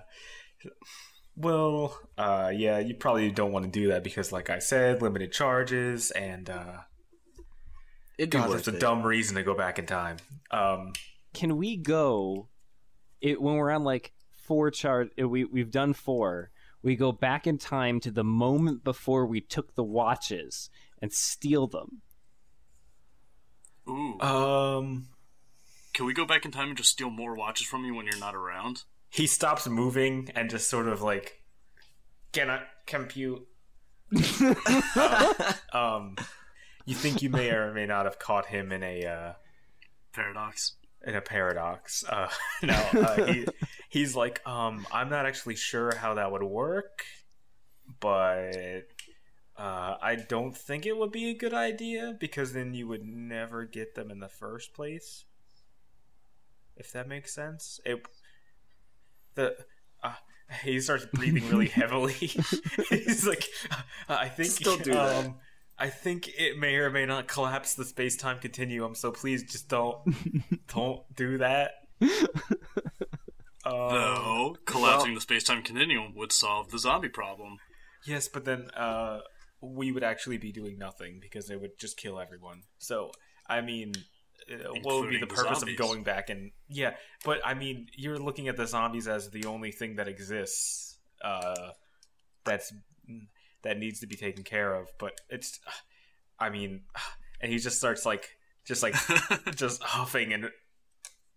well, uh, yeah, you probably don't want to do that because, like I said, limited charges and uh, It'd dude, be it's a it. dumb reason to go back in time. Um, Can we go it when we're on like four chart uh, we we've done four. We go back in time to the moment before we took the watches and steal them. Ooh. um, Can we go back in time and just steal more watches from you when you're not around? he stops moving and just sort of like cannot compute. Uh, um, you think you may or may not have caught him in a uh, Paradox. in a paradox. Uh, no, uh, he, he's like, um, I'm not actually sure how that would work, but uh, I don't think it would be a good idea because then you would never get them in the first place. If that makes sense, it the. Uh, he starts breathing really heavily. He's like, uh, I think Still do that. um, I think it may or may not collapse the space time continuum. So please, just don't, don't do that. Um, Though, collapsing the space time continuum would solve the zombie problem. Yes, but then uh, we would actually be doing nothing because it would just kill everyone. So, I mean, uh, what would be the the purpose zombies. of going back and yeah? But I mean, you're looking at the zombies as the only thing that exists. Uh, that's that needs to be taken care of. But it's, I mean, and he just starts like, just like, just huffing and.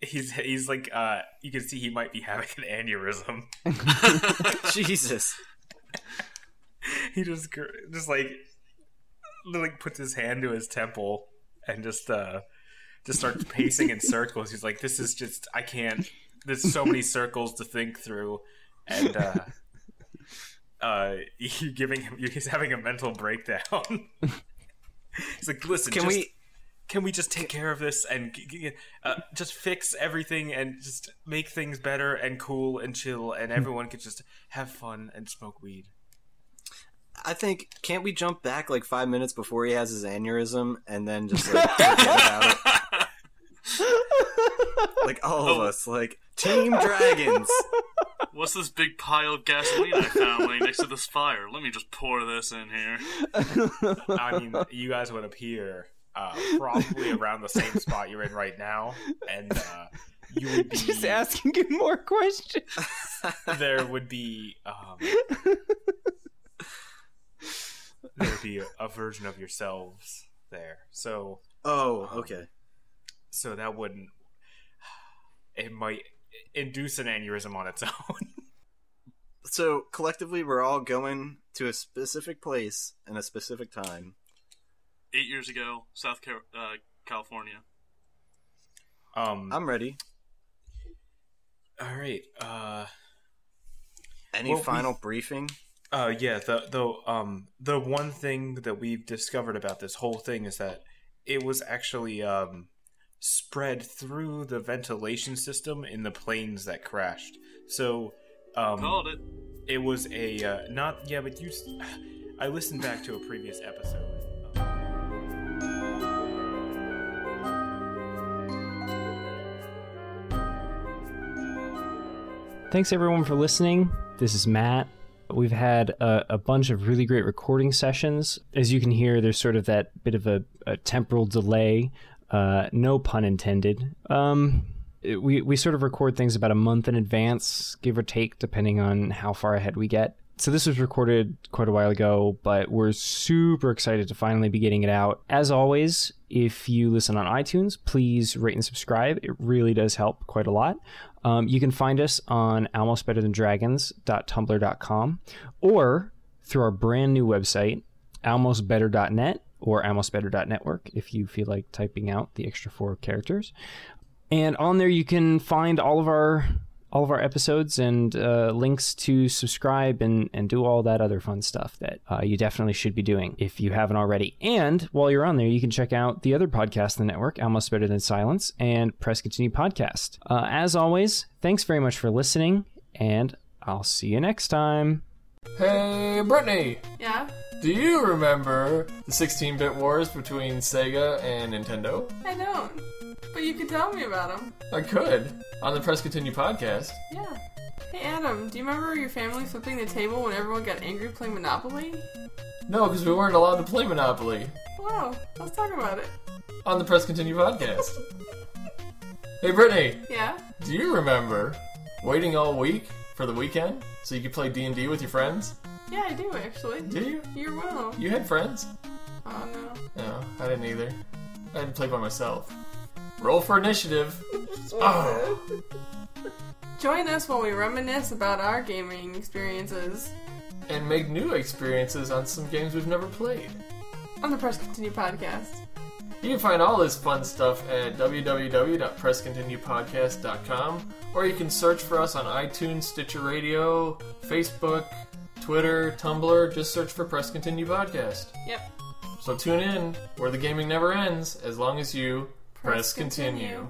He's he's like uh you can see he might be having an aneurysm. Jesus. he just just like like puts his hand to his temple and just uh just starts pacing in circles. He's like, "This is just I can't. There's so many circles to think through," and uh, uh, you're giving him. He's having a mental breakdown. he's like, "Listen, Can just, we- Can we just take care of this and uh, just fix everything and just make things better and cool and chill and everyone could just have fun and smoke weed? I think can't we jump back like five minutes before he has his aneurysm and then just like? Like all of us, like Team Dragons. What's this big pile of gasoline I found laying next to this fire? Let me just pour this in here. I mean, you guys would appear uh, probably around the same spot you're in right now, and uh, you would be Just asking him more questions. there would be um, there would be a, a version of yourselves there. So Oh, okay. so that wouldn't it might induce an aneurysm on its own. So collectively, we're all going to a specific place and a specific time. Eight years ago, South Car- uh, California. Um, I'm ready. all right. Uh, Any Well, we- final briefing? Uh yeah, the the um the one thing that we've discovered about this whole thing is that it was actually um spread through the ventilation system in the planes that crashed. So um Called it. it was a uh, not yeah, but you I listened back to a previous episode. Thanks everyone for listening. This is Matt. We've had a, a bunch of really great recording sessions. As you can hear, there's sort of that bit of a, a temporal delay. Uh, no pun intended. Um, we we sort of record things about a month in advance, give or take, depending on how far ahead we get. So this was recorded quite a while ago, but we're super excited to finally be getting it out. As always, if you listen on iTunes, please rate and subscribe. It really does help quite a lot. Um, you can find us on almostbetterthandragons.tumblr.com or through our brand new website, almostbetter.net or almostbetter.network if you feel like typing out the extra four characters. And on there, you can find all of our all of our episodes and uh, links to subscribe and, and do all that other fun stuff that uh, you definitely should be doing if you haven't already. And while you're on there, you can check out the other podcast in the network, Almost Better Than Silence, and Press Continue Podcast. Uh, as always, thanks very much for listening, and I'll see you next time. Hey, Brittany! Yeah? Do you remember the 16 bit wars between Sega and Nintendo? I don't. But you could tell me about them. I could. On the Press Continue podcast. Yeah. Hey, Adam, do you remember your family flipping the table when everyone got angry playing Monopoly? No, because we weren't allowed to play Monopoly. Wow, let's talk about it. On the Press Continue podcast. hey, Brittany! Yeah? Do you remember waiting all week for the weekend so you could play D&D with your friends? Yeah, I do actually. Do you? You're well. You had friends? Oh no. No, I didn't either. I had to play by myself. Roll for initiative. oh. Join us while we reminisce about our gaming experiences. And make new experiences on some games we've never played. On the Press Continue podcast. You can find all this fun stuff at www.presscontinuepodcast.com or you can search for us on iTunes, Stitcher Radio, Facebook, Twitter, Tumblr. Just search for Press Continue Podcast. Yep. So tune in where the gaming never ends as long as you press, press continue. continue.